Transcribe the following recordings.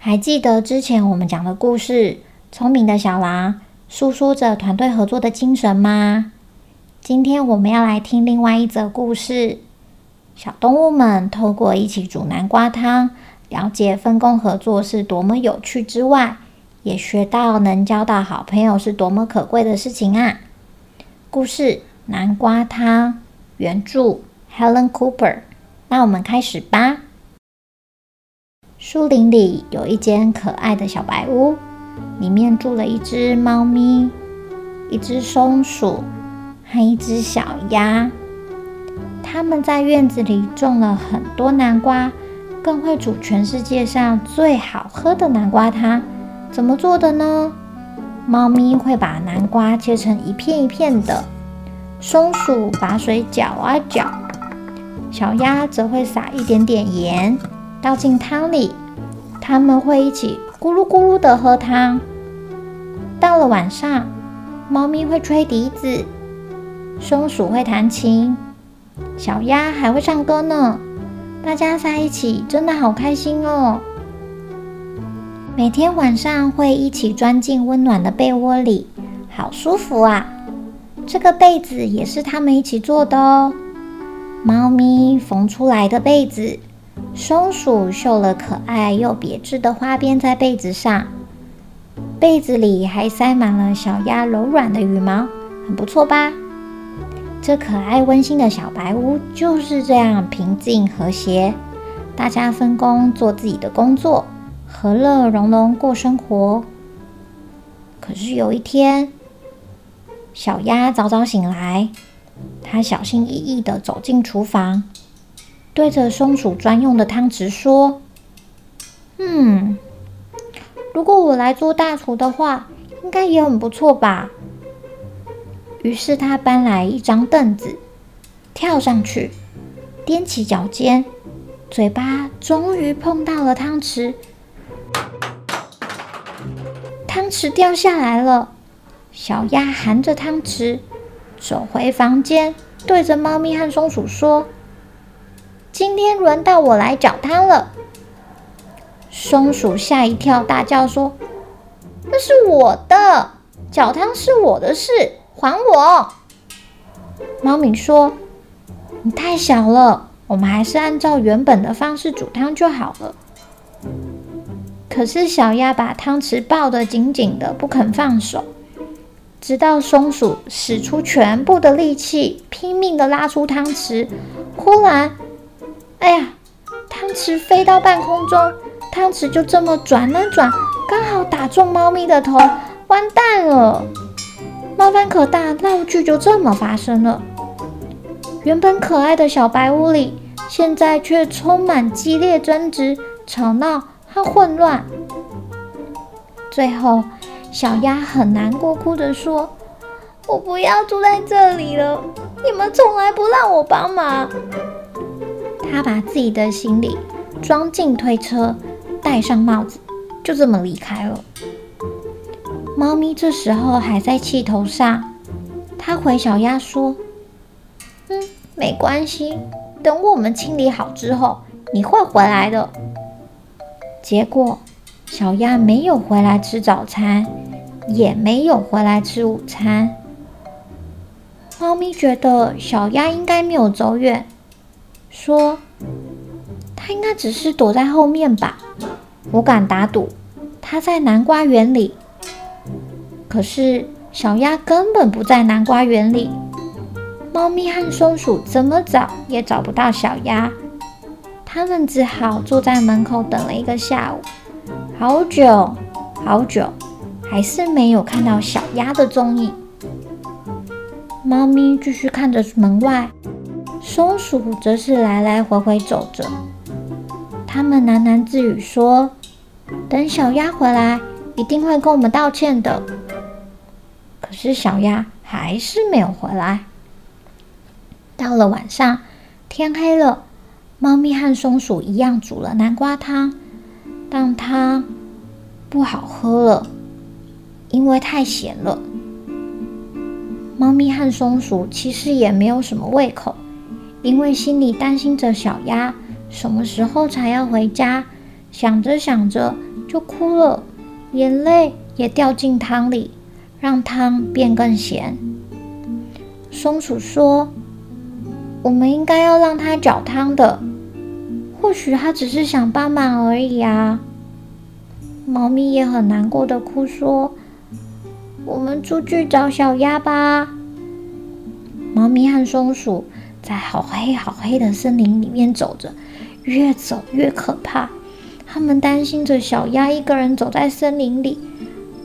还记得之前我们讲的故事《聪明的小狼》，诉说着团队合作的精神吗？今天我们要来听另外一则故事。小动物们透过一起煮南瓜汤，了解分工合作是多么有趣之外，也学到能交到好朋友是多么可贵的事情啊！故事《南瓜汤》，原著 Helen Cooper。那我们开始吧。树林里有一间可爱的小白屋，里面住了一只猫咪、一只松鼠和一只小鸭。他们在院子里种了很多南瓜，更会煮全世界上最好喝的南瓜汤。怎么做的呢？猫咪会把南瓜切成一片一片的，松鼠把水搅啊搅，小鸭则会撒一点点盐。倒进汤里，他们会一起咕噜咕噜的喝汤。到了晚上，猫咪会吹笛子，松鼠会弹琴，小鸭还会唱歌呢。大家在一起真的好开心哦！每天晚上会一起钻进温暖的被窝里，好舒服啊！这个被子也是他们一起做的哦，猫咪缝出来的被子。松鼠绣了可爱又别致的花边在被子上，被子里还塞满了小鸭柔软的羽毛，很不错吧？这可爱温馨的小白屋就是这样平静和谐，大家分工做自己的工作，和乐融融过生活。可是有一天，小鸭早早醒来，它小心翼翼地走进厨房。对着松鼠专用的汤匙说：“嗯，如果我来做大厨的话，应该也很不错吧。”于是他搬来一张凳子，跳上去，踮起脚尖，嘴巴终于碰到了汤匙，汤匙掉下来了。小鸭含着汤匙走回房间，对着猫咪和松鼠说。今天轮到我来搅汤了。松鼠吓一跳，大叫说：“那是我的，搅汤是我的事，还我！”猫咪说：“你太小了，我们还是按照原本的方式煮汤就好了。”可是小鸭把汤匙抱得紧紧的，不肯放手，直到松鼠使出全部的力气，拼命地拉出汤匙，忽然。哎呀，汤匙飞到半空中，汤匙就这么转啊转，刚好打中猫咪的头，完蛋了！猫翻可大，闹剧就这么发生了。原本可爱的小白屋里，现在却充满激烈争执、吵闹和混乱。最后，小鸭很难过，哭着说：“我不要住在这里了，你们从来不让我帮忙。”他把自己的行李装进推车，戴上帽子，就这么离开了。猫咪这时候还在气头上，它回小鸭说：“嗯，没关系，等我们清理好之后，你会回来的。”结果，小鸭没有回来吃早餐，也没有回来吃午餐。猫咪觉得小鸭应该没有走远。说：“他应该只是躲在后面吧，我敢打赌，他在南瓜园里。可是小鸭根本不在南瓜园里，猫咪和松鼠怎么找也找不到小鸭，他们只好坐在门口等了一个下午，好久好久，还是没有看到小鸭的踪影。猫咪继续看着门外。”松鼠则是来来回回走着，他们喃喃自语说：“等小鸭回来，一定会跟我们道歉的。可是小鸭还是没有回来。到了晚上，天黑了，猫咪和松鼠一样煮了南瓜汤，但汤不好喝了，因为太咸了。猫咪和松鼠其实也没有什么胃口，因为心里担心着小鸭什么时候才要回家，想着想着就哭了，眼泪也掉进汤里，让汤变更咸。松鼠说：“我们应该要让它搅汤的，或许它只是想帮忙而已啊。”猫咪也很难过的哭说。我们出去找小鸭吧。猫咪和松鼠在好黑好黑的森林里面走着，越走越可怕。他们担心着小鸭一个人走在森林里，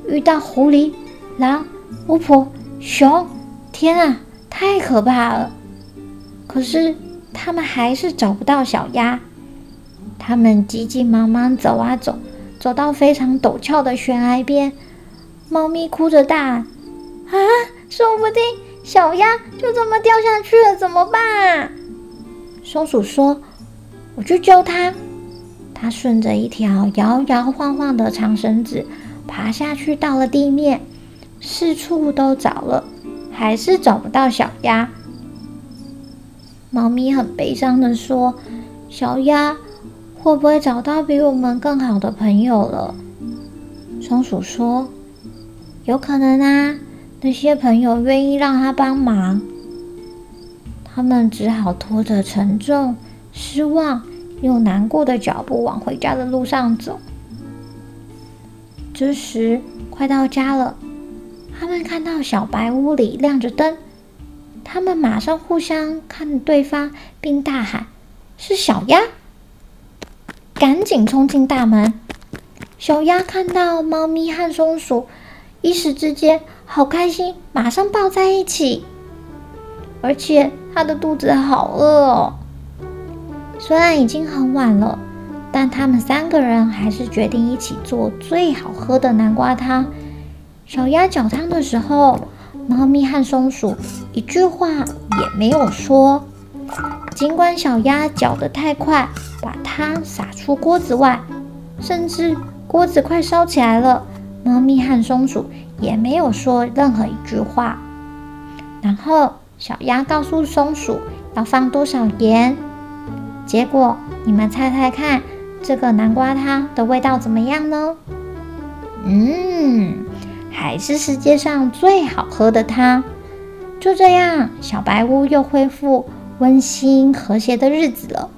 遇到狐狸、狼、巫婆、熊，天啊，太可怕了！可是他们还是找不到小鸭。他们急急忙忙走啊走，走到非常陡峭的悬崖边。猫咪哭着大喊：“啊，说不定小鸭就这么掉下去了，怎么办？”松鼠说：“我去救它。”它顺着一条摇摇晃晃的长绳子爬下去，到了地面，四处都找了，还是找不到小鸭。猫咪很悲伤地说：“小鸭会不会找到比我们更好的朋友了？”松鼠说。有可能啊，那些朋友愿意让他帮忙，他们只好拖着沉重、失望又难过的脚步往回家的路上走。这时快到家了，他们看到小白屋里亮着灯，他们马上互相看对方，并大喊：“是小鸭！”赶紧冲进大门。小鸭看到猫咪和松鼠。一时之间，好开心，马上抱在一起，而且他的肚子好饿哦。虽然已经很晚了，但他们三个人还是决定一起做最好喝的南瓜汤。小鸭搅汤的时候，猫咪和松鼠一句话也没有说。尽管小鸭搅得太快，把汤洒出锅子外，甚至锅子快烧起来了。猫咪和松鼠也没有说任何一句话。然后小鸭告诉松鼠要放多少盐，结果你们猜猜看，这个南瓜汤的味道怎么样呢？嗯，还是世界上最好喝的汤。就这样，小白屋又恢复温馨和谐的日子了。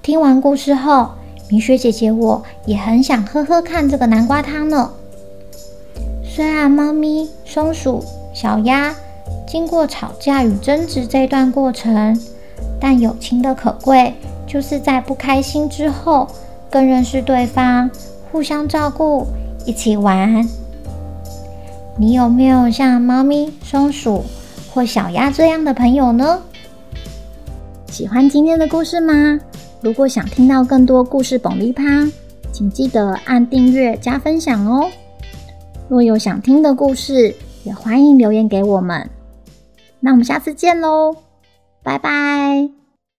听完故事后。米雪姐姐，我也很想喝喝看这个南瓜汤呢。虽然猫咪、松鼠、小鸭经过吵架与争执这段过程，但友情的可贵就是在不开心之后更认识对方，互相照顾，一起玩。你有没有像猫咪、松鼠或小鸭这样的朋友呢？喜欢今天的故事吗？如果想听到更多故事蹦力趴，请记得按订阅加分享哦。若有想听的故事，也欢迎留言给我们。那我们下次见喽，拜拜。